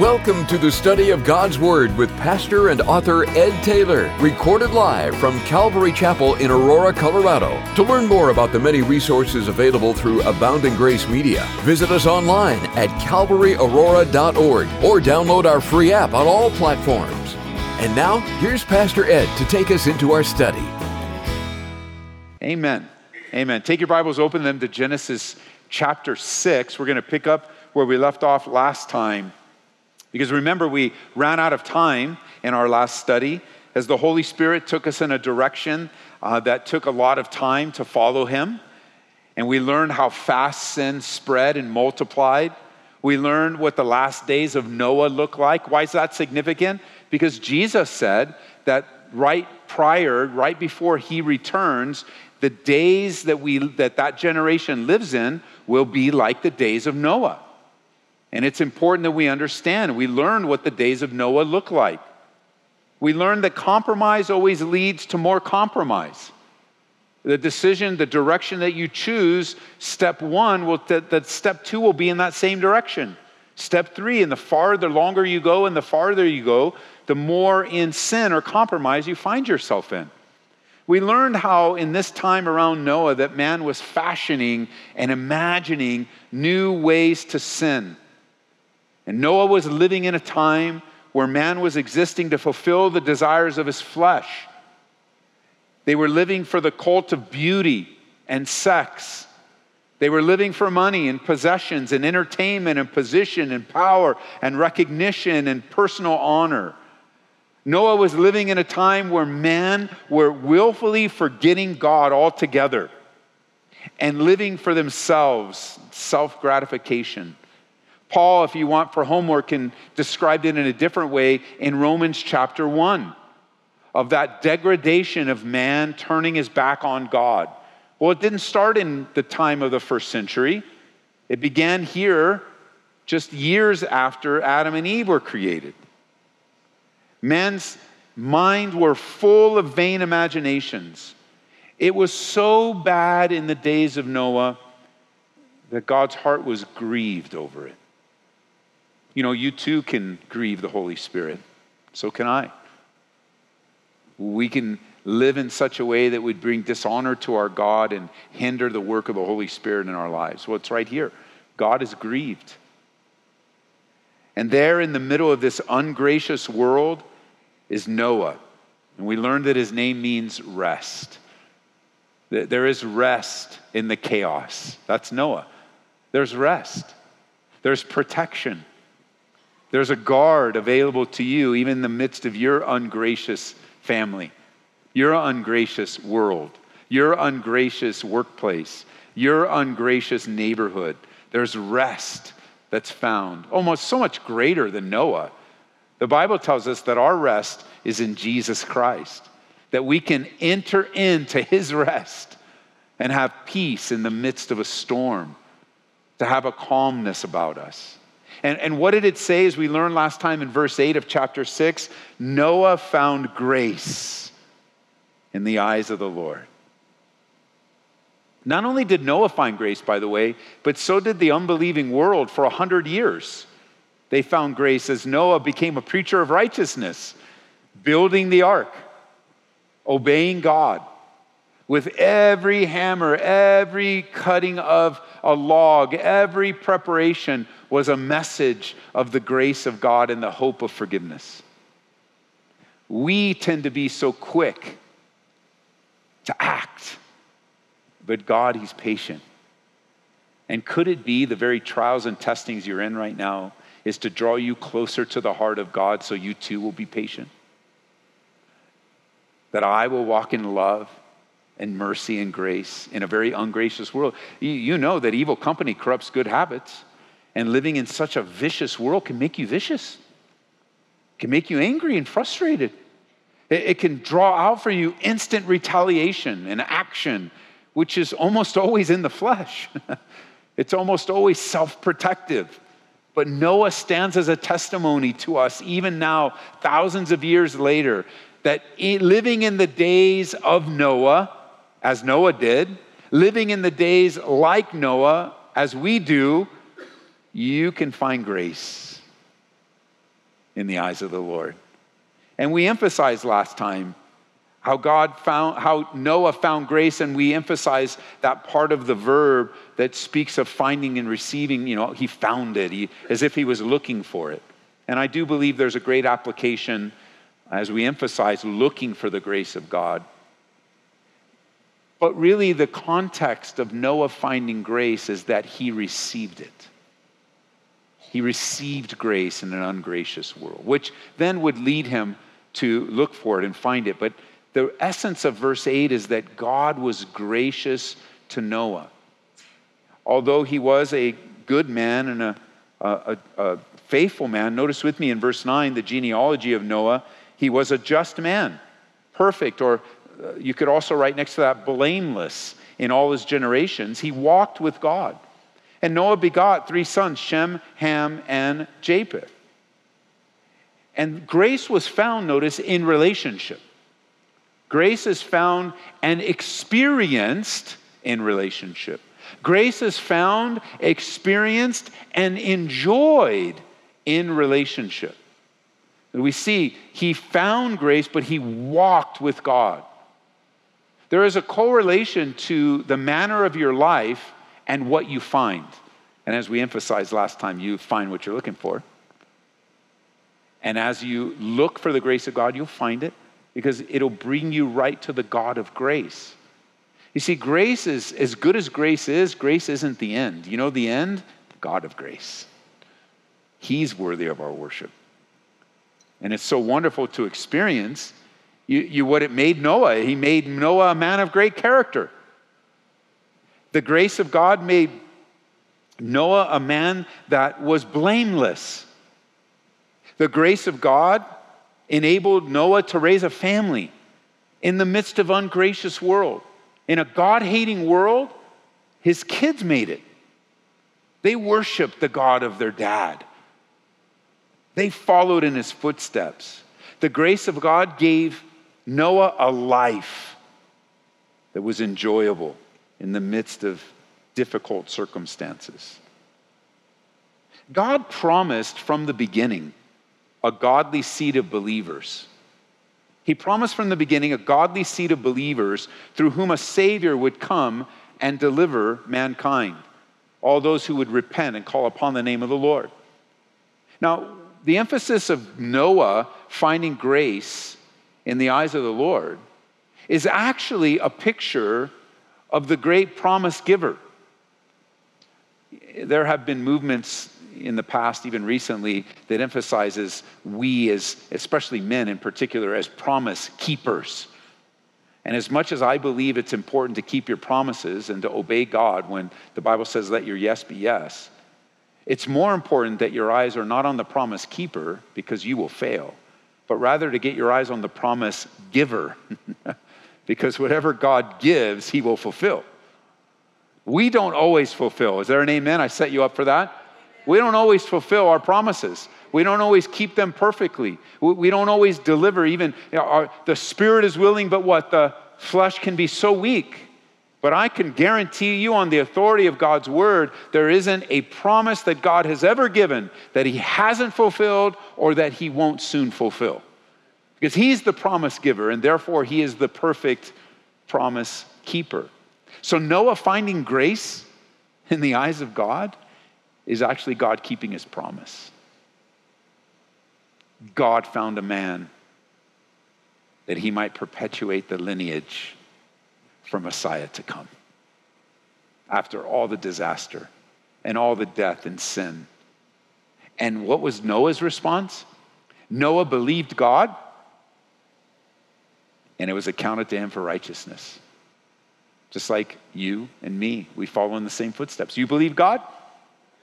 Welcome to the study of God's Word with pastor and author Ed Taylor, recorded live from Calvary Chapel in Aurora, Colorado. To learn more about the many resources available through Abounding Grace Media, visit us online at calvaryaurora.org or download our free app on all platforms. And now, here's Pastor Ed to take us into our study. Amen. Amen. Take your Bibles, open them to Genesis chapter 6. We're going to pick up where we left off last time. Because remember, we ran out of time in our last study as the Holy Spirit took us in a direction uh, that took a lot of time to follow Him. And we learned how fast sin spread and multiplied. We learned what the last days of Noah look like. Why is that significant? Because Jesus said that right prior, right before he returns, the days that we that that generation lives in will be like the days of Noah. And it's important that we understand, we learn what the days of Noah look like. We learn that compromise always leads to more compromise. The decision, the direction that you choose, step one, will, that, that step two will be in that same direction. Step three, and the farther, longer you go and the farther you go, the more in sin or compromise you find yourself in. We learned how in this time around Noah that man was fashioning and imagining new ways to sin. And Noah was living in a time where man was existing to fulfill the desires of his flesh. They were living for the cult of beauty and sex. They were living for money and possessions and entertainment and position and power and recognition and personal honor. Noah was living in a time where men were willfully forgetting God altogether and living for themselves, self gratification. Paul, if you want for homework, can describe it in a different way in Romans chapter 1 of that degradation of man turning his back on God. Well, it didn't start in the time of the first century, it began here just years after Adam and Eve were created. Men's minds were full of vain imaginations. It was so bad in the days of Noah that God's heart was grieved over it. You know, you too can grieve the Holy Spirit. So can I. We can live in such a way that would bring dishonor to our God and hinder the work of the Holy Spirit in our lives. Well, it's right here. God is grieved. And there in the middle of this ungracious world is Noah. And we learned that his name means rest. There is rest in the chaos. That's Noah. There's rest, there's protection. There's a guard available to you, even in the midst of your ungracious family, your ungracious world, your ungracious workplace, your ungracious neighborhood. There's rest that's found, almost so much greater than Noah. The Bible tells us that our rest is in Jesus Christ, that we can enter into his rest and have peace in the midst of a storm, to have a calmness about us. And, and what did it say as we learned last time in verse 8 of chapter 6? Noah found grace in the eyes of the Lord. Not only did Noah find grace, by the way, but so did the unbelieving world for a hundred years. They found grace as Noah became a preacher of righteousness, building the ark, obeying God, with every hammer, every cutting of a log, every preparation was a message of the grace of God and the hope of forgiveness. We tend to be so quick to act, but God, He's patient. And could it be the very trials and testings you're in right now is to draw you closer to the heart of God so you too will be patient? That I will walk in love and mercy and grace in a very ungracious world. You, know that evil company corrupts good habits. And living in such a vicious world can make you vicious, can make you angry and frustrated. It, can draw out for you instant retaliation and action, which is almost always in the flesh. it's almost always self protective. But Noah stands as a testimony to us, even now, thousands of years later, that living in the days of Noah, as Noah did, living in the days like Noah, as we do, you can find grace. in the eyes of the Lord. And we emphasized last time how God found, how Noah found grace, and we emphasize that part of the verb that speaks of finding and receiving. You know, he found it, he, as if he was looking for it. And I do believe there's a great application as we emphasize looking for the grace of God. But really, the context of Noah finding grace is that he received it. He received grace in an ungracious world, which then would lead him to look for it and find it. But the essence of verse 8 is that God was gracious to Noah. Although he was a good man and a, a, a, faithful man, notice with me in verse 9 the genealogy of Noah, he was a just man, perfect, or Uh, you could also write next to that, blameless in all his generations. He walked with God. And Noah begot three sons Shem, Ham, and Japheth. And grace was found, notice, in relationship. Grace is found and experienced in relationship. Grace is found, experienced, and enjoyed in relationship. We see he found grace, but he walked with God. There is a correlation to the manner of your life and what you find. And as we emphasized last time, you find what you're looking for. And as you look for the grace of God, you'll find it because it'll bring you right to the God of grace. You see, grace is as good as grace is, grace isn't the end. You know the end? God of grace. He's worthy of our worship. And it's so wonderful to experience you, you, what it made Noah. He made Noah a man of great character. The grace of God made Noah a man that was blameless. The grace of God enabled Noah to raise a family in the midst of ungracious world. In a God-hating world, his kids made it. They worshiped the God of their dad. They followed in his footsteps. The grace of God gave Noah a life that was enjoyable in the midst of difficult circumstances. God promised from the beginning a godly seed of believers. He promised from the beginning a godly seed of believers through whom a Savior would come and deliver mankind, all those who would repent and call upon the name of the Lord. Now, the emphasis of Noah finding grace in the eyes of the Lord is actually a picture of the great promise giver. There have been movements in the past, even recently, that emphasizes we as, especially men in particular, as promise keepers. And as much as I believe it's important to keep your promises and to obey God when the Bible says, let your yes be yes, it's more important that your eyes are not on the promise keeper because you will fail, but rather to get your eyes on the promise giver because whatever God gives, he will fulfill. We don't always fulfill. Is there an amen? I set you up for that. We don't always fulfill our promises. We don't always keep them perfectly. We don't always deliver. Even you know, our, the spirit is willing, but what? The flesh can be so weak. But I can guarantee you, on the authority of God's word, there isn't a promise that God has ever given that he hasn't fulfilled or that he won't soon fulfill. Because he's the promise giver, and therefore he is the perfect promise keeper. So, Noah finding grace in the eyes of God is actually God keeping his promise. God found a man that he might perpetuate the lineage for Messiah to come. After all the disaster and all the death and sin. And what was Noah's response? Noah believed God, and it was accounted to him for righteousness. Just like you and me, we follow in the same footsteps. You believe God?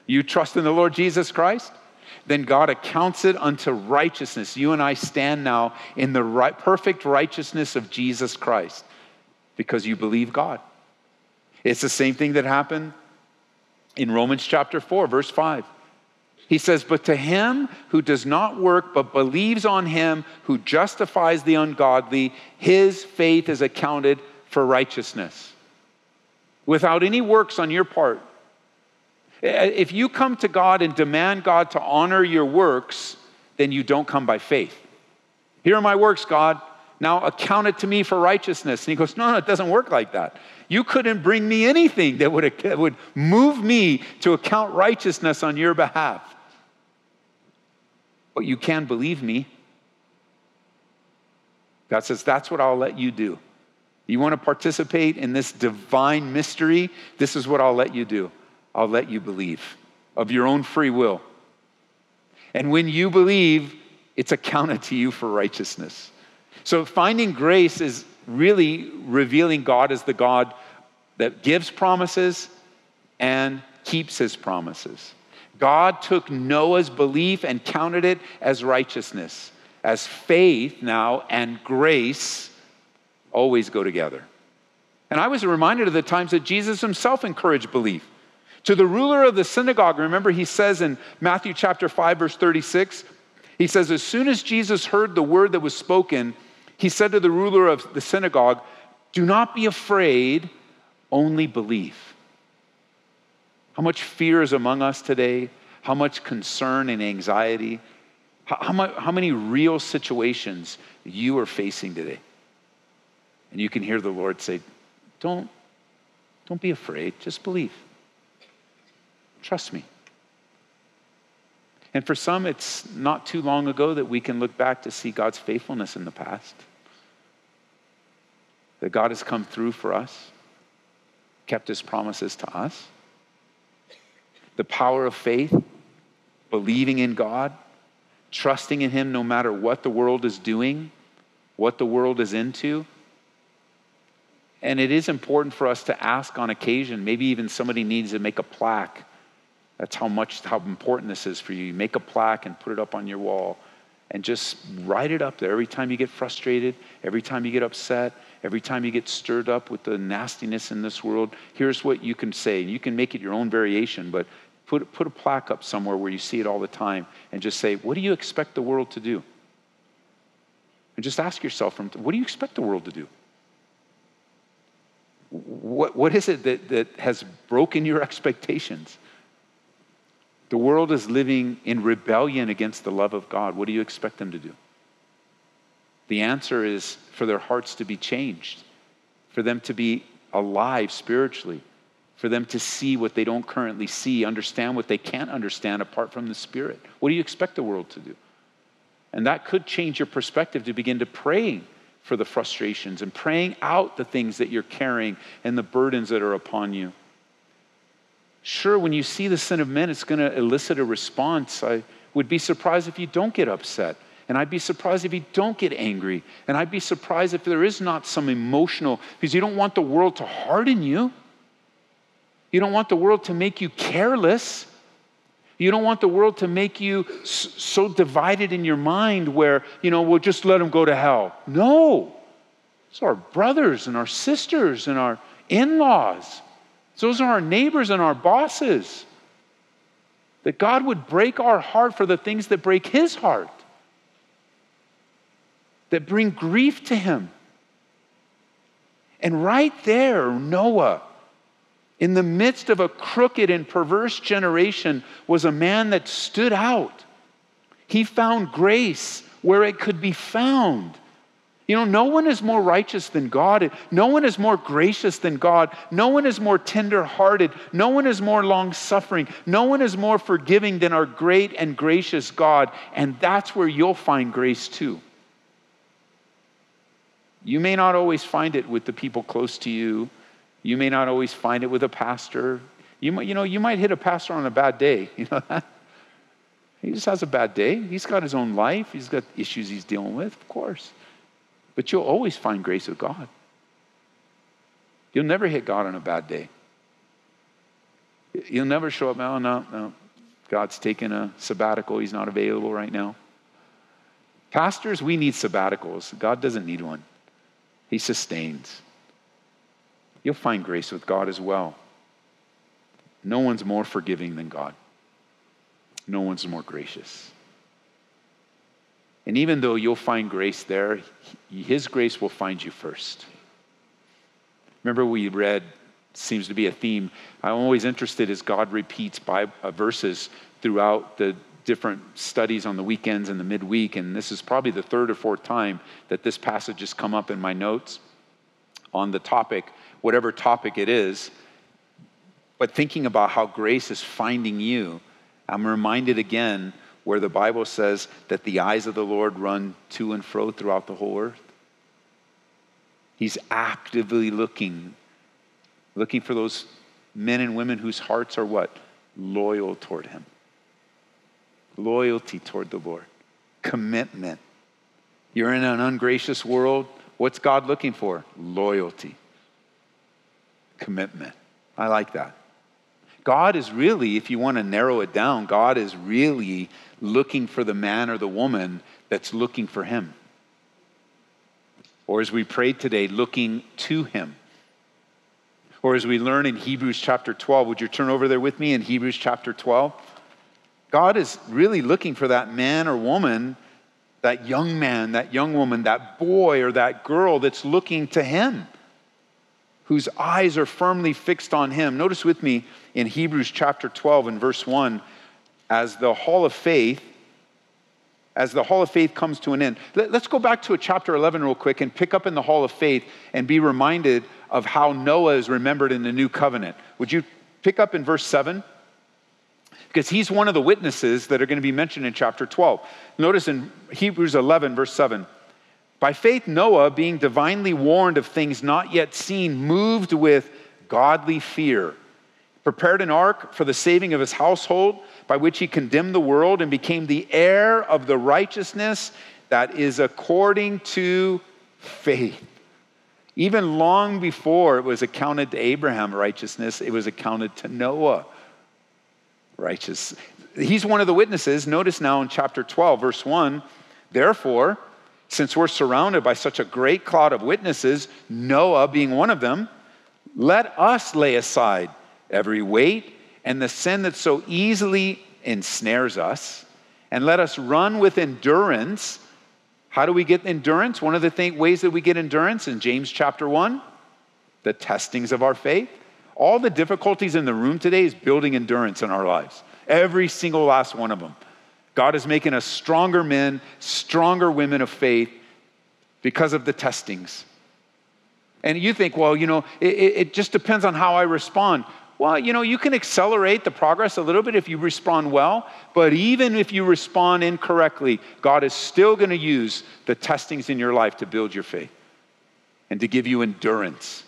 You trust in the Lord Jesus Christ? Then God accounts it unto righteousness. You and I stand now in the right, perfect righteousness of Jesus Christ because you believe God. It's the same thing that happened in Romans chapter 4, verse 5. He says, But to him who does not work, but believes on him who justifies the ungodly, his faith is accounted for righteousness. Without any works on your part, eh, if you come to God and demand God to honor your works, then you don't come by faith. Here are my works, God. Now account it to me for righteousness. And he goes, No, no, it doesn't work like that. You couldn't bring me anything that would, that would move me to account righteousness on your behalf. But you can believe me. God says, That's what I'll let you do. You want to participate in this divine mystery? This is what I'll let you do. I'll let you believe of your own free will. And when you believe, it's accounted to you for righteousness. So finding grace is really revealing God as the God that gives promises and keeps his promises. God took Noah's belief and counted it as righteousness, as faith now and grace always go together. And I was reminded of the times that Jesus himself encouraged belief. To the ruler of the synagogue, remember he says in Matthew chapter 5 verse 36, he says as soon as Jesus heard the word that was spoken, he said to the ruler of the synagogue, "Do not be afraid, only believe." How much fear is among us today? How much concern and anxiety? How, how, how many real situations you are facing today? And you can hear the Lord say, Don't, don't be afraid, just believe. Trust me. And for some, it's not too long ago that we can look back to see God's faithfulness in the past. That God has come through for us, kept his promises to us. The power of faith, believing in God, trusting in him no matter what the world is doing, what the world is into. And it is important for us to ask on occasion, maybe even somebody needs to make a plaque that's how much, how important this is for you. You make a plaque and put it up on your wall and just write it up there every time you get frustrated, every time you get upset, every time you get stirred up with the nastiness in this world. Here's what you can say. You can make it your own variation, but put, put a plaque up somewhere where you see it all the time and just say, What do you expect the world to do? And just ask yourself, from, what do you expect the world to do? What, what is it that, that has broken your expectations? The world is living in rebellion against the love of God. What do you expect them to do? The answer is for their hearts to be changed, for them to be alive spiritually, for them to see what they don't currently see, understand what they can't understand apart from the Spirit. What do you expect the world to do? And that could change your perspective to begin to pray for the frustrations and praying out the things that you're carrying and the burdens that are upon you. Sure, when you see the sin of men, it's going to elicit a response. I would be surprised if you don't get upset. And I'd be surprised if you don't get angry. And I'd be surprised if there is not some emotional, because you don't want the world to harden you. You don't want the world to make you careless. You don't want the world to make you so divided in your mind where, you know, we'll just let them go to hell. No. It's our brothers and our sisters and our in laws. Those are our neighbors and our bosses. That God would break our heart for the things that break his heart, that bring grief to him. And right there, Noah, in the midst of a crooked and perverse generation, was a man that stood out. He found grace where it could be found. You know, no one is more righteous than God. No one is more gracious than God. No one is more tender hearted. No one is more long suffering. No one is more forgiving than our great and gracious God. And that's where you'll find grace too. You may not always find it with the people close to you. You may not always find it with a pastor. You might, you know, you might hit a pastor on a bad day. You know that? He just has a bad day. He's got his own life. He's got issues he's dealing with, of course. But you'll always find grace with God. You'll never hit God on a bad day. You'll never show up, oh, no, no, God's taking a sabbatical. He's not available right now. Pastors, we need sabbaticals. God doesn't need one, He sustains. You'll find grace with God as well. No one's more forgiving than God, no one's more gracious. And even though you'll find grace there, His grace will find you first. Remember, we read, seems to be a theme. I'm always interested as God repeats Bible, uh, verses throughout the different studies on the weekends and the midweek, and this is probably the third or fourth time that this passage has come up in my notes on the topic, whatever topic it is. But thinking about how grace is finding you, I'm reminded again where the Bible says that the eyes of the Lord run to and fro throughout the whole earth. He's actively looking, looking for those men and women whose hearts are what? Loyal toward Him. Loyalty toward the Lord. Commitment. You're in an ungracious world. What's God looking for? Loyalty. Commitment. I like that. God is really, if you want to narrow it down, God is really looking for the man or the woman that's looking for Him. Or as we prayed today, looking to Him. Or as we learn in Hebrews chapter 12, would you turn over there with me in Hebrews chapter 12? God is really looking for that man or woman, that young man, that young woman, that boy or that girl that's looking to Him, whose eyes are firmly fixed on Him. Notice with me in Hebrews chapter 12 and verse 1 as the hall of faith as the hall of faith comes to an end. Let's go back to a chapter 11 real quick and pick up in the hall of faith and be reminded of how Noah is remembered in the new covenant. Would you pick up in verse 7? Because he's one of the witnesses that are going to be mentioned in chapter 12. Notice in Hebrews 11, verse 7 By faith, Noah, being divinely warned of things not yet seen, moved with godly fear, prepared an ark for the saving of his household by which he condemned the world and became the heir of the righteousness that is according to faith. Even long before it was accounted to Abraham righteousness, it was accounted to Noah righteous. He's one of the witnesses. Notice now in chapter 12, verse 1 Therefore, since we're surrounded by such a great cloud of witnesses, Noah being one of them, let us lay aside every weight and the sin that so easily ensnares us, and let us run with endurance. How do we get endurance? One of the th- ways that we get endurance in James chapter 1, the testings of our faith. All the difficulties in the room today is building endurance in our lives. Every single last one of them. God is making us stronger men, stronger women of faith because of the testings. And you think, well, you know, it, it, just depends on how I respond. Well, you know, you can accelerate the progress a little bit if you respond well, but even if you respond incorrectly, God is still going to use the testings in your life to build your faith and to give you endurance.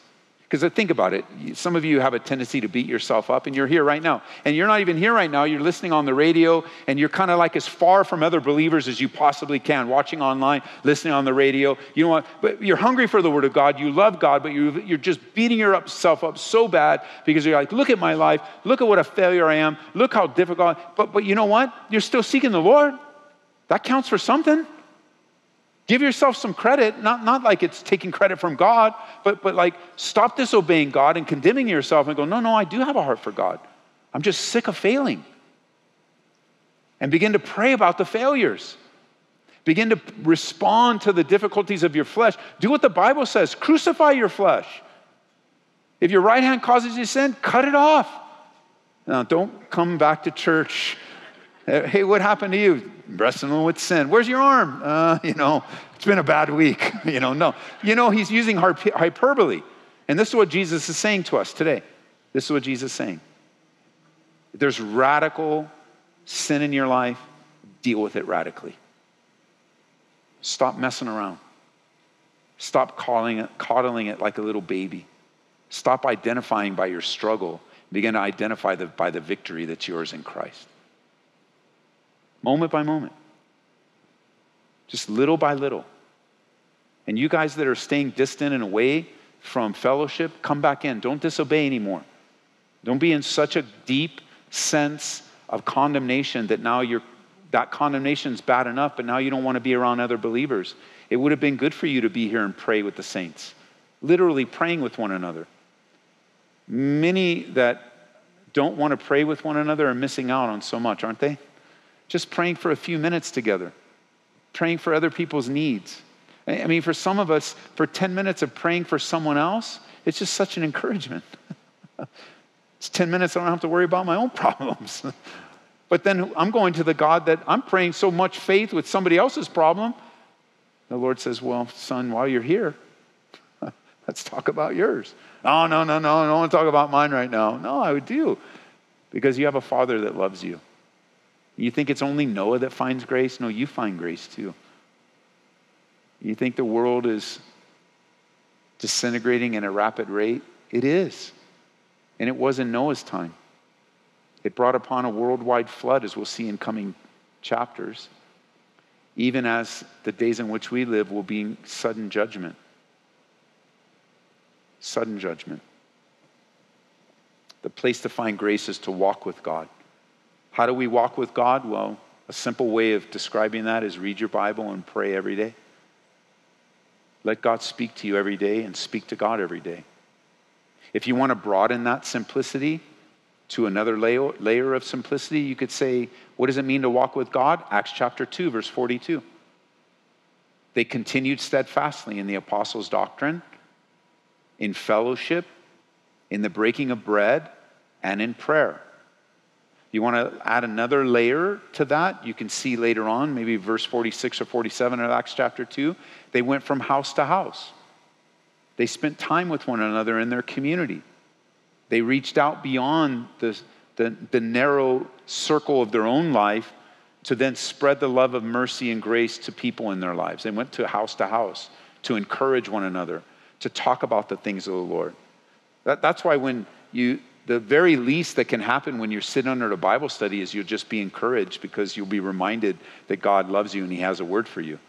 Because uh, think about it, some of you have a tendency to beat yourself up, and you're here right now. And you're not even here right now, you're listening on the radio, and you're kind of like as far from other believers as you possibly can, watching online, listening on the radio. You know what? But you're hungry for the Word of God, you love God, but you're just beating yourself up so bad because you're like, look at my life, look at what a failure I am, look how difficult. But, but you know what? You're still seeking the Lord. That counts for something. Give yourself some credit, not, not like it's taking credit from God, but, but like stop disobeying God and condemning yourself and go, no, no, I do have a heart for God. I'm just sick of failing. And begin to pray about the failures. Begin to respond to the difficulties of your flesh. Do what the Bible says crucify your flesh. If your right hand causes you sin, cut it off. Now, don't come back to church Hey, what happened to you? Wrestling with sin. Where's your arm? Uh, you know, it's been a bad week. you know, no. You know, he's using hyperbole. And this is what Jesus is saying to us today. This is what Jesus is saying. there's radical sin in your life, deal with it radically. Stop messing around. Stop calling it, coddling it like a little baby. Stop identifying by your struggle. Begin to identify the, by the victory that's yours in Christ moment by moment, just little by little. And you guys that are staying distant and away from fellowship, come back in. Don't disobey anymore. Don't be in such a deep sense of condemnation that now you're that condemnation is bad enough, but now you don't want to be around other believers. It would have been good for you to be here and pray with the saints, literally praying with one another. Many that don't want to pray with one another are missing out on so much, aren't they? Just praying for a few minutes together, praying for other people's needs. I mean, for some of us, for 10 minutes of praying for someone else, it's just such an encouragement. it's 10 minutes, I don't have to worry about my own problems. But then I'm going to the God that I'm praying so much faith with somebody else's problem. The Lord says, Well, son, while you're here, let's talk about yours. No, no, no, no, I don't want to talk about mine right now. No, I would do because you have a father that loves you. You think it's only Noah that finds grace? No, you find grace too. You think the world is disintegrating at a rapid rate? It is. And it was in Noah's time. It brought upon a worldwide flood, as we'll see in coming chapters, even as the days in which we live will be sudden judgment. Sudden judgment. The place to find grace is to walk with God. How do we walk with God? Well, a simple way of describing that is read your Bible and pray every day. Let God speak to you every day and speak to God every day. If you want to broaden that simplicity to another layer, of simplicity, you could say, What does it mean to walk with God? Acts chapter 2, verse 42. They continued steadfastly in the apostles' doctrine, in fellowship, in the breaking of bread, and in prayer. You want to add another layer to that? You can see later on, maybe verse 46 or 47 of Acts chapter 2. They went from house to house. They spent time with one another in their community. They reached out beyond the, the, the narrow circle of their own life to then spread the love of mercy and grace to people in their lives. They went to house to house to encourage one another, to talk about the things of the Lord. That, that's why when you the very least that can happen when you're sitting under a Bible study is you'll just be encouraged because you'll be reminded that God loves you and He has a word for you.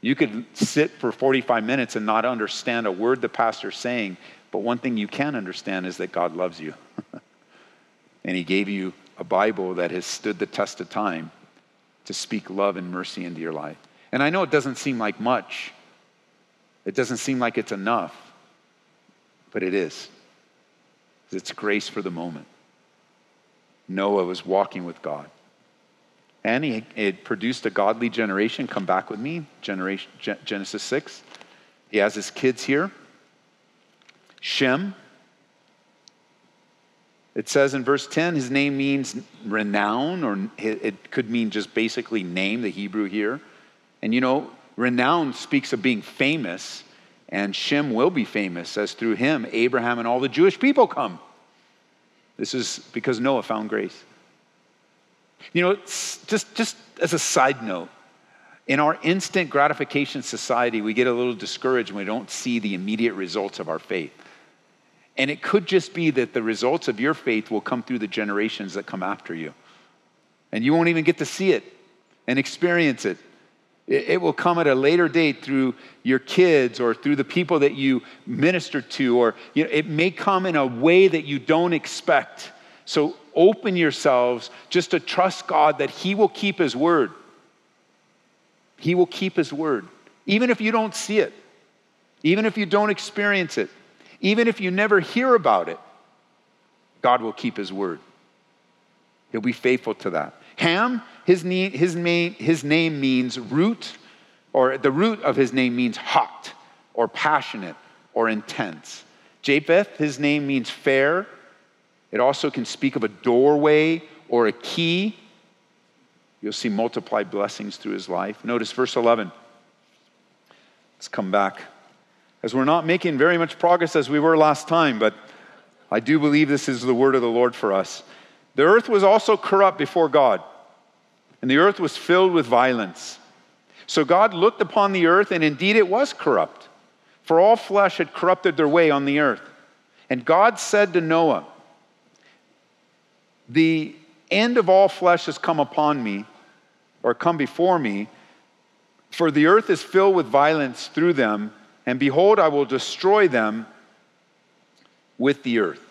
You could sit for 45 minutes and not understand a word the pastor's saying, but one thing you can understand is that God loves you. and He gave you a Bible that has stood the test of time to speak love and mercy into your life. And I know it doesn't seem like much, it doesn't seem like it's enough, but it is. It's grace for the moment. Noah was walking with God. And he it produced a godly generation. Come back with me, generation, Genesis 6. He has his kids here. Shem. It says in verse 10, his name means renown, or it could mean just basically name, the Hebrew here. And you know, renown speaks of being famous. And Shem will be famous, as through him, Abraham and all the Jewish people come. This is because Noah found grace. You know, just, just as a side note, in our instant gratification society, we get a little discouraged when we don't see the immediate results of our faith. And it could just be that the results of your faith will come through the generations that come after you. And you won't even get to see it and experience it it will come at a later date through your kids or through the people that you minister to, or you know, it may come in a way that you don't expect. So open yourselves just to trust God that He will keep His word. He will keep His word, even if you don't see it, even if you don't experience it, even if you never hear about it. God will keep His word. He'll be faithful to that. Ham, his, name, his, his name means root, or the root of his name means hot, or passionate, or intense. Japheth, his name means fair. It also can speak of a doorway or a key. You'll see multiplied blessings through his life. Notice verse 11. Let's come back. As we're not making very much progress as we were last time, but I do believe this is the word of the Lord for us. The earth was also corrupt before God, and the earth was filled with violence. So God looked upon the earth, and indeed it was corrupt, for all flesh had corrupted their way on the earth. And God said to Noah, The end of all flesh has come upon me, or come before me, for the earth is filled with violence through them, and behold, I will destroy them with the earth.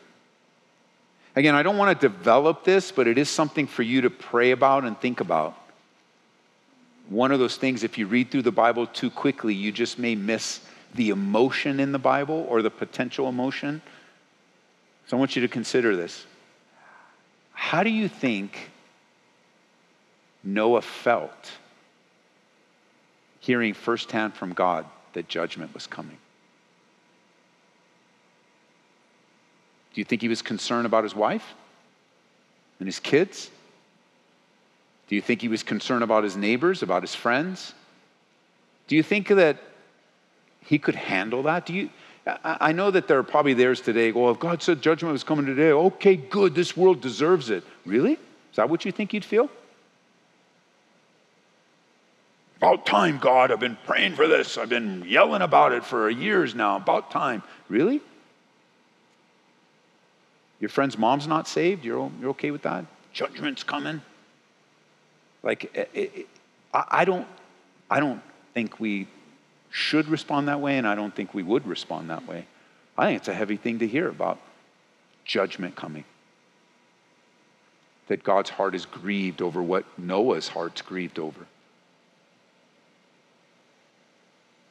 Again, I don't want to develop this, but it is something for you to pray about and think about. One of those things, if you read through the Bible too quickly, you just may miss the emotion in the Bible or the potential emotion. So I want you to consider this. How do you think Noah felt hearing firsthand from God that judgment was coming? Do you think he was concerned about his wife and his kids? Do you think he was concerned about his neighbors, about his friends? Do you think that he could handle that? Do you, I know that there are probably theirs today. Well, if God said judgment was coming today, okay, good, this world deserves it. Really? Is that what you think you'd feel? About time, God. I've been praying for this. I've been yelling about it for years now. About time. Really? Your friend's mom's not saved? You're, you're okay with that? Judgment's coming. Like, it, it, I, don't, I don't think we should respond that way, and I don't think we would respond that way. I think it's a heavy thing to hear about judgment coming. That God's heart is grieved over what Noah's heart's grieved over.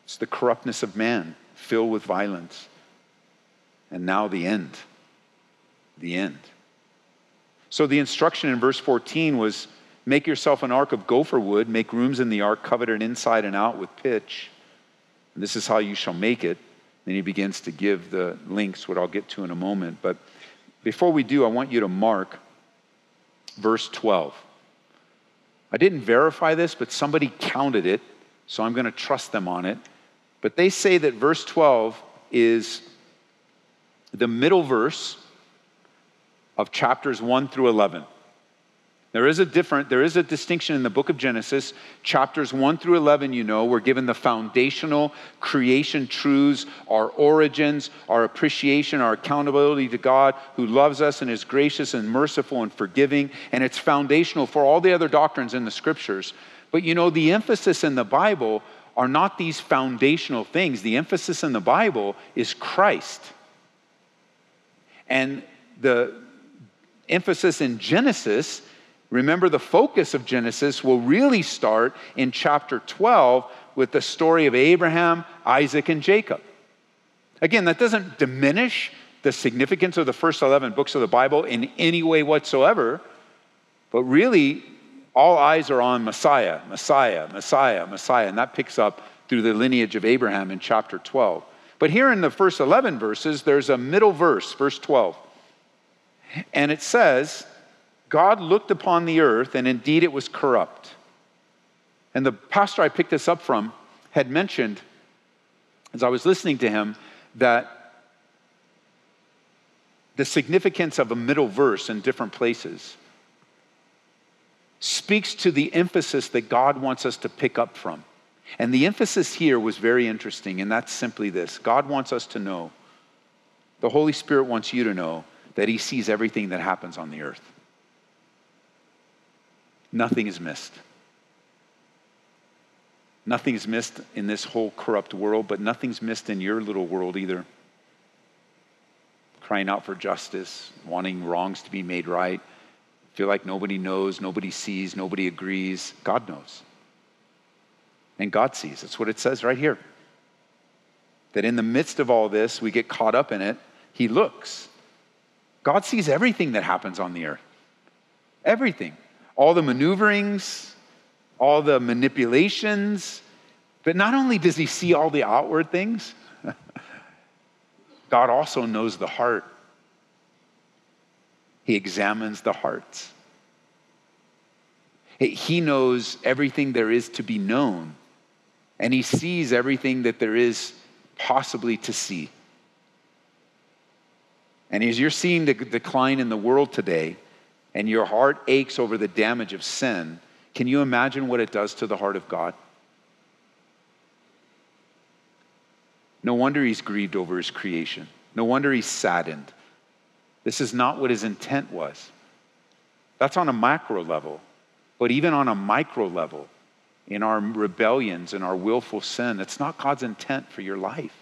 It's the corruptness of man filled with violence. And now the end. The end. So the instruction in verse 14 was Make yourself an ark of gopher wood, make rooms in the ark, cover it inside and out with pitch. And this is how you shall make it. Then he begins to give the links, what I'll get to in a moment. But before we do, I want you to mark verse 12. I didn't verify this, but somebody counted it, so I'm going to trust them on it. But they say that verse 12 is the middle verse of chapters 1 through 11. There is a different, there is a distinction in the book of Genesis. Chapters 1 through 11, you know, we're given the foundational creation truths, our origins, our appreciation, our accountability to God who loves us and is gracious and merciful and forgiving. And it's foundational for all the other doctrines in the scriptures. But you know, the emphasis in the Bible are not these foundational things. The emphasis in the Bible is Christ. And the emphasis in Genesis Remember, the focus of Genesis will really start in chapter 12 with the story of Abraham, Isaac, and Jacob. Again, that doesn't diminish the significance of the first 11 books of the Bible in any way whatsoever, but really, all eyes are on Messiah, Messiah, Messiah, Messiah, and that picks up through the lineage of Abraham in chapter 12. But here in the first 11 verses, there's a middle verse, verse 12. And it says, God looked upon the earth, and indeed it was corrupt. And the pastor I picked this up from had mentioned, as I was listening to him, that the significance of a middle verse in different places speaks to the emphasis that God wants us to pick up from. And the emphasis here was very interesting, and that's simply this God wants us to know, the Holy Spirit wants you to know that He sees everything that happens on the earth. Nothing is missed. Nothing is missed in this whole corrupt world, but nothing's missed in your little world either. Crying out for justice, wanting wrongs to be made right, feel like nobody knows, nobody sees, nobody agrees. God knows. And God sees. That's what it says right here. That in the midst of all this, we get caught up in it. He looks. God sees everything that happens on the earth. Everything all the maneuverings, all the manipulations. But not only does he see all the outward things, God also knows the heart. He examines the hearts. He knows everything there is to be known, and he sees everything that there is possibly to see. And as you're seeing the decline in the world today, and your heart aches over the damage of sin, can you imagine what it does to the heart of God? No wonder he's grieved over his creation. No wonder he's saddened. This is not what his intent was. That's on a macro level. But even on a micro level, in our rebellions and our willful sin, it's not God's intent for your life.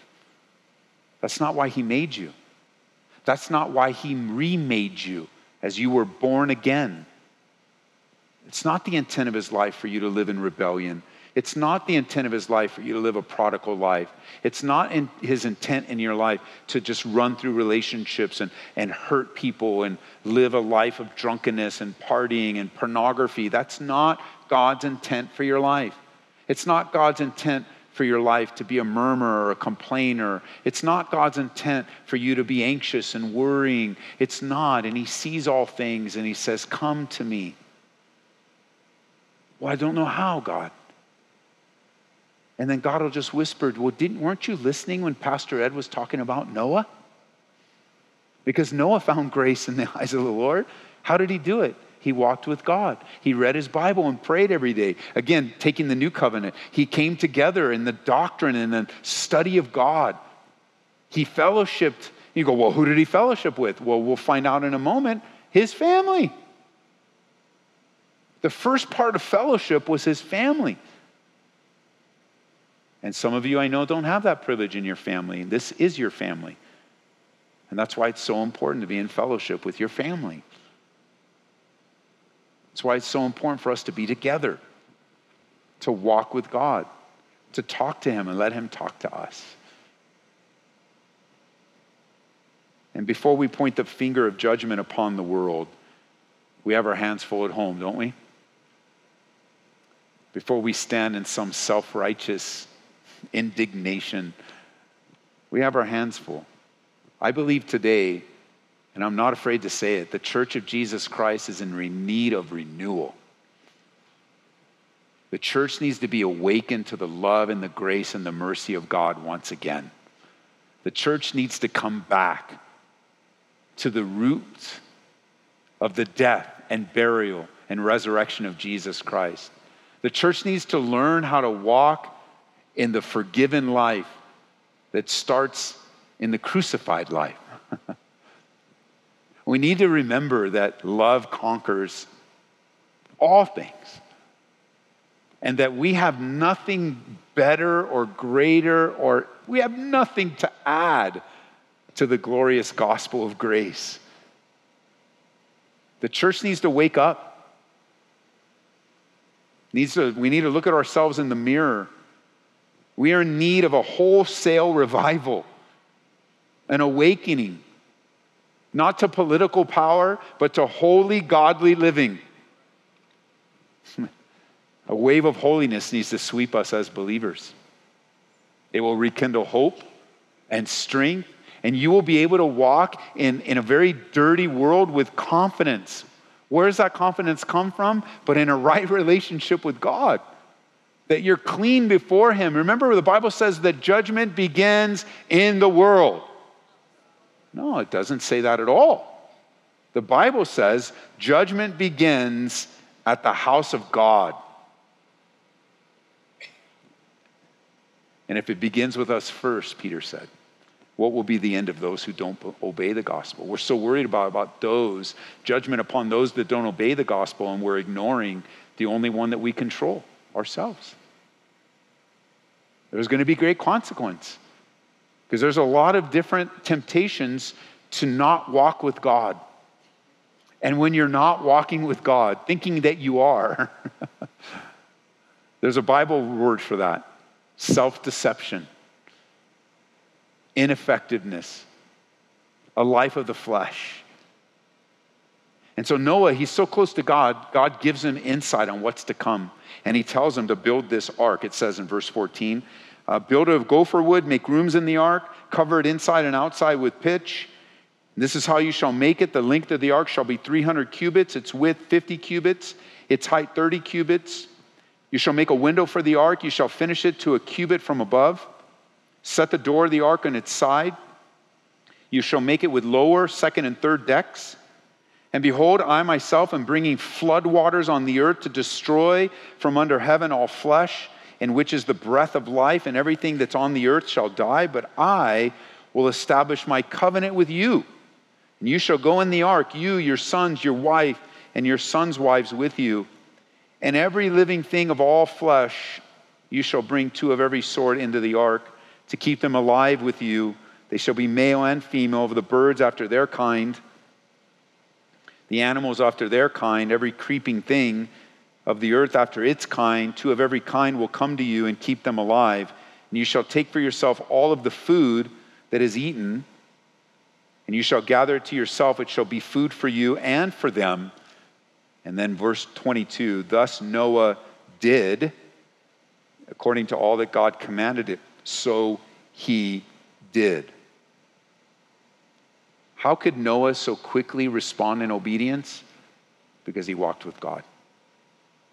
That's not why he made you. That's not why he remade you as you were born again. It's not the intent of his life for you to live in rebellion. It's not the intent of his life for you to live a prodigal life. It's not in his intent in your life to just run through relationships and, and hurt people and live a life of drunkenness and partying and pornography. That's not God's intent for your life. It's not God's intent for your life to be a murmurer or a complainer. It's not God's intent for you to be anxious and worrying. It's not. And He sees all things and He says, Come to me. Well, I don't know how, God. And then God will just whisper, Well, didn't, weren't you listening when Pastor Ed was talking about Noah? Because Noah found grace in the eyes of the Lord. How did he do it? He walked with God. He read his Bible and prayed every day. Again, taking the new covenant. He came together in the doctrine and the study of God. He fellowshipped. You go, well, who did he fellowship with? Well, we'll find out in a moment. His family. The first part of fellowship was his family. And some of you I know don't have that privilege in your family, this is your family. And that's why it's so important to be in fellowship with your family. That's why it's so important for us to be together, to walk with God, to talk to Him and let Him talk to us. And before we point the finger of judgment upon the world, we have our hands full at home, don't we? Before we stand in some self righteous indignation. We have our hands full. I believe today, and I'm not afraid to say it, the church of Jesus Christ is in need of renewal. The church needs to be awakened to the love and the grace and the mercy of God once again. The church needs to come back to the roots of the death and burial and resurrection of Jesus Christ. The church needs to learn how to walk in the forgiven life that starts in the crucified life. we need to remember that love conquers all things and that we have nothing better or greater or we have nothing to add to the glorious gospel of grace. The church needs to wake up. Needs to, we need to look at ourselves in the mirror we are in need of a wholesale revival, an awakening, not to political power, but to holy, godly living. a wave of holiness needs to sweep us as believers. It will rekindle hope and strength, and you will be able to walk in, in a very dirty world with confidence. Where does that confidence come from? But in a right relationship with God that you're clean before Him. Remember, the Bible says that judgment begins in the world. No, it doesn't say that at all. The Bible says judgment begins at the house of God. And if it begins with us first, Peter said, what will be the end of those who don't obey the gospel? We're so worried about, about those, judgment upon those that don't obey the gospel, and we're ignoring the only one that we control ourselves. There's going to be great consequence because there's a lot of different temptations to not walk with God. And when you're not walking with God, thinking that you are, there's a Bible word for that self deception, ineffectiveness, a life of the flesh. And so Noah, he's so close to God, God gives him insight on what's to come. And he tells him to build this ark. It says in verse 14, uh, build it of gopher wood, make rooms in the ark, cover it inside and outside with pitch. This is how you shall make it. The length of the ark shall be 300 cubits, its width 50 cubits, its height 30 cubits. You shall make a window for the ark. You shall finish it to a cubit from above. Set the door of the ark on its side. You shall make it with lower, second, and third decks. And behold, I myself am bringing flood waters on the earth to destroy from under heaven all flesh, in which is the breath of life, and everything that's on the earth shall die. But I will establish my covenant with you. And you shall go in the ark, you, your sons, your wife, and your sons' wives with you. And every living thing of all flesh you shall bring two of every sort into the ark to keep them alive with you. They shall be male and female of the birds after their kind the animals after their kind, every creeping thing of the earth after its kind, two of every kind will come to you and keep them alive. And you shall take for yourself all of the food that is eaten, and you shall gather it to yourself. It shall be food for you and for them. And then verse 22 Thus Noah did, according to all that God commanded it, so he did. How could Noah so quickly respond in obedience? Because he walked with God.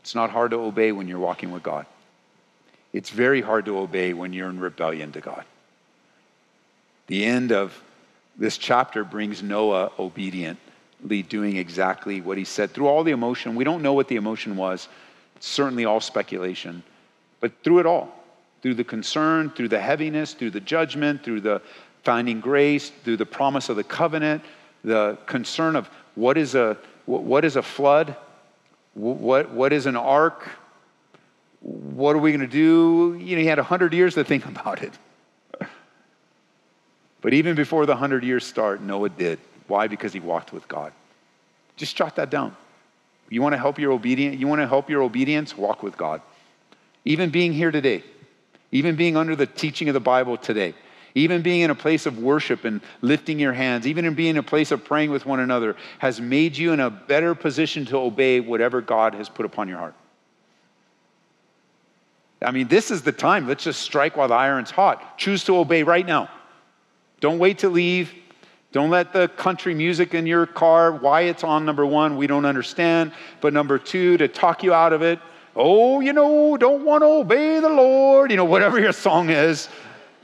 It's not hard to obey when you're walking with God. It's very hard to obey when you're in rebellion to God. The end of this chapter brings Noah obediently doing exactly what he said through all the emotion. We don't know what the emotion was, it's certainly all speculation, but through it all, through the concern, through the heaviness, through the judgment, through the finding grace, through the promise of the covenant, the concern of what is a, what is a flood, what, what is an ark, what are we going to do? You know, he had 100 years to think about it. But even before the 100 years start, Noah did. Why? Because he walked with God. Just jot that down. You want to help your obedience? You want to help your obedience? Walk with God. Even being here today, even being under the teaching of the Bible today, even being in a place of worship and lifting your hands, even in being in a place of praying with one another, has made you in a better position to obey whatever God has put upon your heart. I mean, this is the time. Let's just strike while the iron's hot. Choose to obey right now. Don't wait to leave. Don't let the country music in your car, why it's on, number one, we don't understand. But number two, to talk you out of it. Oh, you know, don't want to obey the Lord. You know, whatever your song is.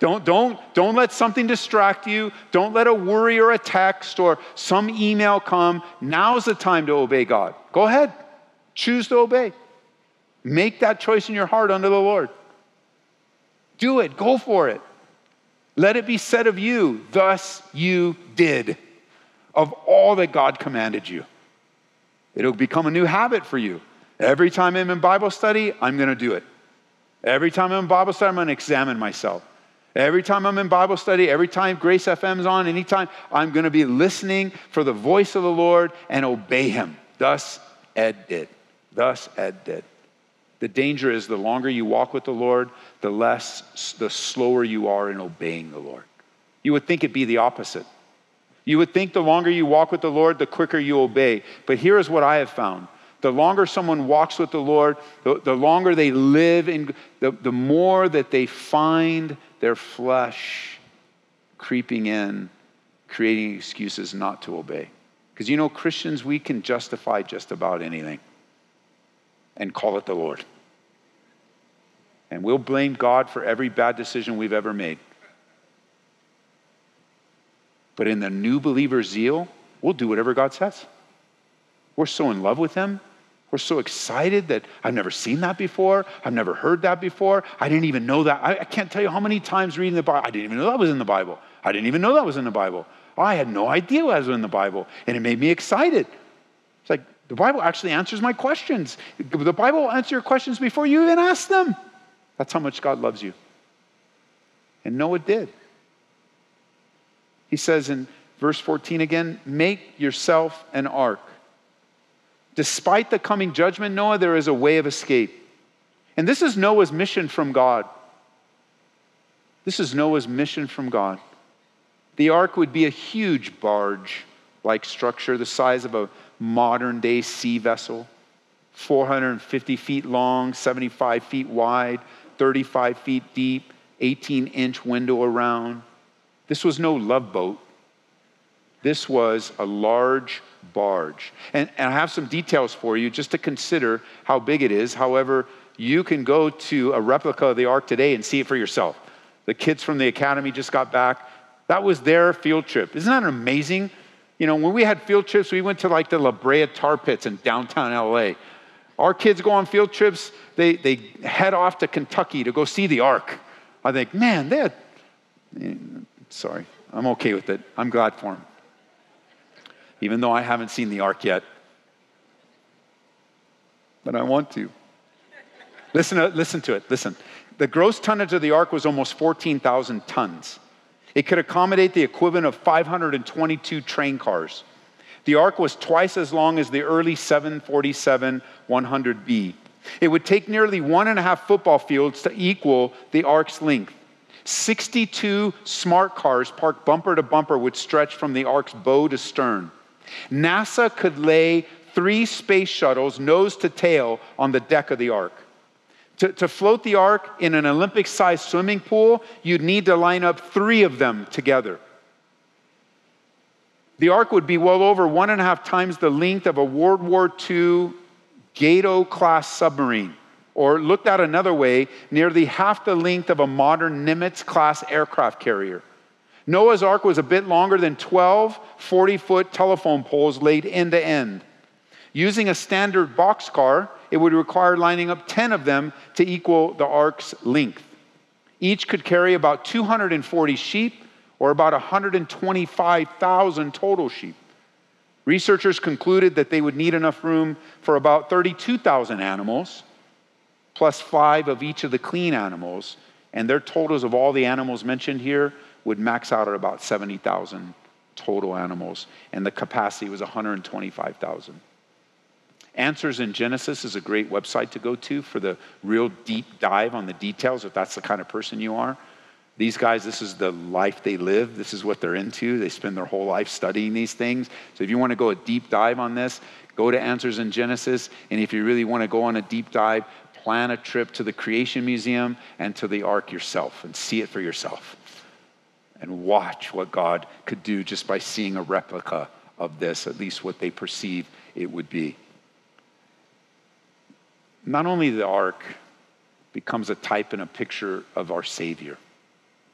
Don't, don't, don't let something distract you. Don't let a worry or a text or some email come. Now's the time to obey God. Go ahead. Choose to obey. Make that choice in your heart unto the Lord. Do it. Go for it. Let it be said of you, thus you did, of all that God commanded you. It'll become a new habit for you. Every time I'm in Bible study, I'm going to do it. Every time I'm in Bible study, I'm going to examine myself. Every time I'm in Bible study, every time Grace FM's on, anytime, I'm going to be listening for the voice of the Lord and obey Him. Thus Ed did. Thus Ed did. The danger is the longer you walk with the Lord, the less, the slower you are in obeying the Lord. You would think it'd be the opposite. You would think the longer you walk with the Lord, the quicker you obey. But here is what I have found the longer someone walks with the Lord, the, the longer they live in, the, the more that they find their flesh creeping in, creating excuses not to obey. Because you know, Christians, we can justify just about anything and call it the Lord. And we'll blame God for every bad decision we've ever made. But in the new believer zeal, we'll do whatever God says. We're so in love with Him. We're so excited that I've never seen that before. I've never heard that before. I didn't even know that. I, I can't tell you how many times reading the Bible, I didn't even know that was in the Bible. I didn't even know that was in the Bible. I had no idea that was in the Bible. And it made me excited. It's like, the Bible actually answers my questions. The Bible will answer your questions before you even ask them. That's how much God loves you. And Noah did. He says in verse 14 again, make yourself an ark. Despite the coming judgment, Noah, there is a way of escape. And this is Noah's mission from God. This is Noah's mission from God. The ark would be a huge barge like structure, the size of a modern day sea vessel, 450 feet long, 75 feet wide, 35 feet deep, 18 inch window around. This was no love boat. This was a large barge. And, and I have some details for you just to consider how big it is. However, you can go to a replica of the Ark today and see it for yourself. The kids from the academy just got back. That was their field trip. Isn't that amazing? You know, when we had field trips, we went to like the La Brea tar pits in downtown LA. Our kids go on field trips, they, they head off to Kentucky to go see the Ark. I think, man, they're, eh, sorry, I'm okay with it. I'm glad for them. Even though I haven't seen the Ark yet. But I want to. Listen to, listen to it. Listen. The gross tonnage of the Ark was almost 14,000 tons. It could accommodate the equivalent of 522 train cars. The ark was twice as long as the early 747 100B. It would take nearly one and a half football fields to equal the ark's length. 62 smart cars parked bumper to bumper would stretch from the ark's bow to stern. NASA could lay three space shuttles nose to tail on the deck of the ark. To, to float the ark in an Olympic sized swimming pool, you'd need to line up three of them together. The ark would be well over one and a half times the length of a World War II Gato class submarine, or looked at another way, nearly half the length of a modern Nimitz class aircraft carrier. Noah's Ark was a bit longer than 12 40 foot telephone poles laid end to end. Using a standard boxcar, it would require lining up 10 of them to equal the ark's length. Each could carry about 240 sheep or about 125,000 total sheep. Researchers concluded that they would need enough room for about 32,000 animals, plus five of each of the clean animals, and their totals of all the animals mentioned here would max out at about 70,000 total animals, and the capacity was 125,000. Answers in Genesis is a great website to go to for the real deep dive on the details, if that's the kind of person you are. These guys, this is the life they live. This is what they're into. They spend their whole life studying these things. So if you want to go a deep dive on this, go to Answers in Genesis. And if you really want to go on a deep dive, plan a trip to the Creation Museum and to the Ark yourself and see it for yourself. And watch what God could do just by seeing a replica of this, at least what they perceive it would be not only the ark becomes a type and a picture of our Savior.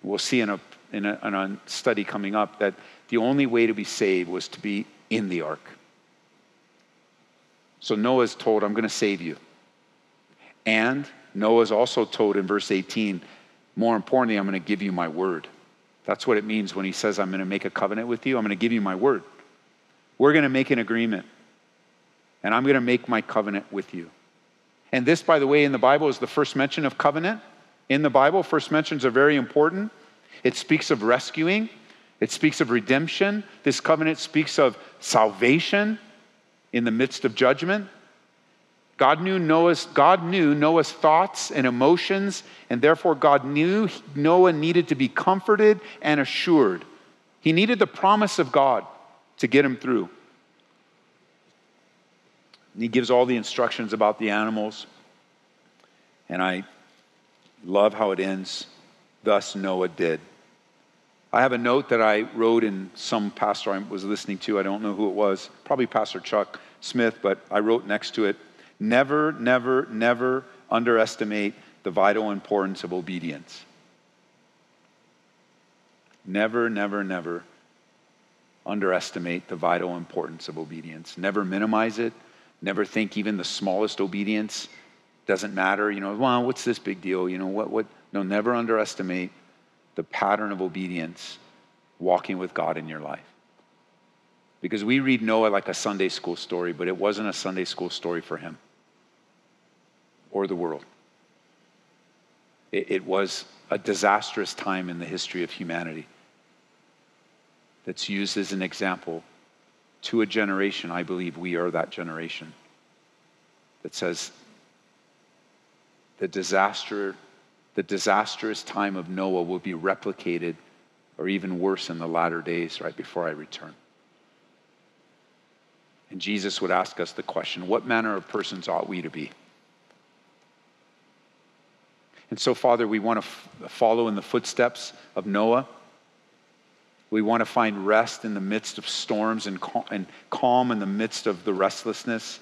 We'll see in a, in a, in a study coming up that the only way to be saved was to be in the ark. So Noah's told, I'm going to save you. And Noah's also told in verse 18, more importantly, I'm going to give you my word. That's what it means when he says, I'm going to make a covenant with you. I'm going to give you my word. We're going to make an agreement. And I'm going to make my covenant with you. And this, by the way, in the Bible is the first mention of covenant. In the Bible, first mentions are very important. It speaks of rescuing, it speaks of redemption. This covenant speaks of salvation in the midst of judgment. God knew Noah's, God knew Noah's thoughts and emotions, and therefore God knew Noah needed to be comforted and assured. He needed the promise of God to get him through. And he gives all the instructions about the animals. And I love how it ends. Thus Noah did. I have a note that I wrote in some pastor I was listening to. I don't know who it was, probably Pastor Chuck Smith, but I wrote next to it Never, never, never underestimate the vital importance of obedience. Never, never, never underestimate the vital importance of obedience. Never minimize it, Never think even the smallest obedience doesn't matter. You know, well, what's this big deal? You know, what, what? No, never underestimate the pattern of obedience walking with God in your life. Because we read Noah like a Sunday school story, but it wasn't a Sunday school story for him or the world. It, it was a disastrous time in the history of humanity that's used as an example to a generation, I believe we are that generation that says the disaster, the disastrous time of Noah will be replicated or even worse in the latter days right before I return. And Jesus would ask us the question what manner of persons ought we to be? And so, Father, we want to f- follow in the footsteps of Noah. We want to find rest in the midst of storms and, cal- and calm in the midst of the restlessness.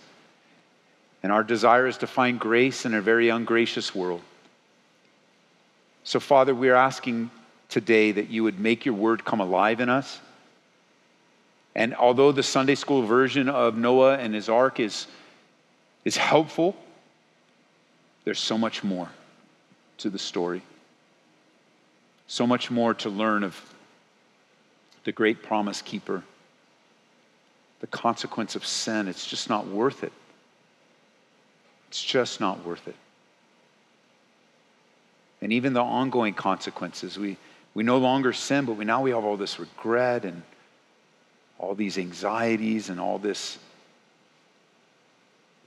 And our desire is to find grace in a very ungracious world. So, Father, we are asking today that you would make your word come alive in us. And although the Sunday school version of Noah and his ark is, is helpful, there's so much more to the story. So much more to learn of the great promise keeper. The consequence of sin, it's just not worth it. It's just not worth it. And even the ongoing consequences, we, we no longer sin, but we now we have all this regret and all these anxieties and all this.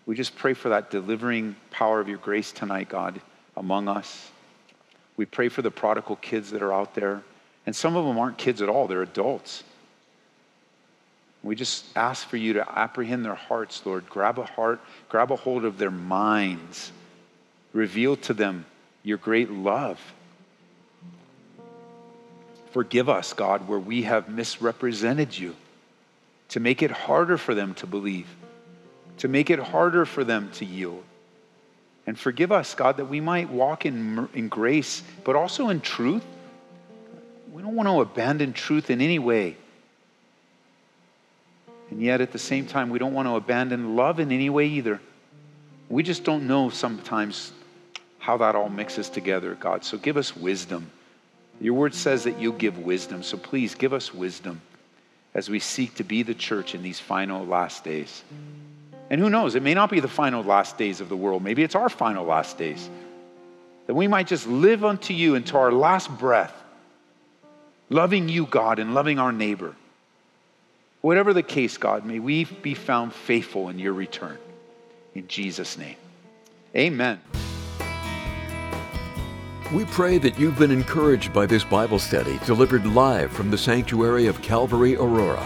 We just pray for that delivering power of your grace tonight, God, among us. We pray for the prodigal kids that are out there. And some of them aren't kids at all, they're adults. We just ask for you to apprehend their hearts, Lord. Grab a heart, grab a hold of their minds. Reveal to them your great love. Forgive us, God, where we have misrepresented you to make it harder for them to believe. to make it harder for them to yield. And forgive us, God, that we might walk in, in grace, but also in truth. We don't want to abandon truth in any way. And yet, at the same time, we don't want to abandon love in any way either. We just don't know sometimes how that all mixes together, God. So give us wisdom. Your word says that you give wisdom. So please give us wisdom as we seek to be the church in these final last days. And who knows, it may not be the final last days of the world. Maybe it's our final last days. That we might just live unto you into our last breath, loving you, God, and loving our neighbor. Whatever the case, God, may we be found faithful in your return. In Jesus' name. Amen. We pray that you've been encouraged by this Bible study delivered live from the sanctuary of Calvary Aurora.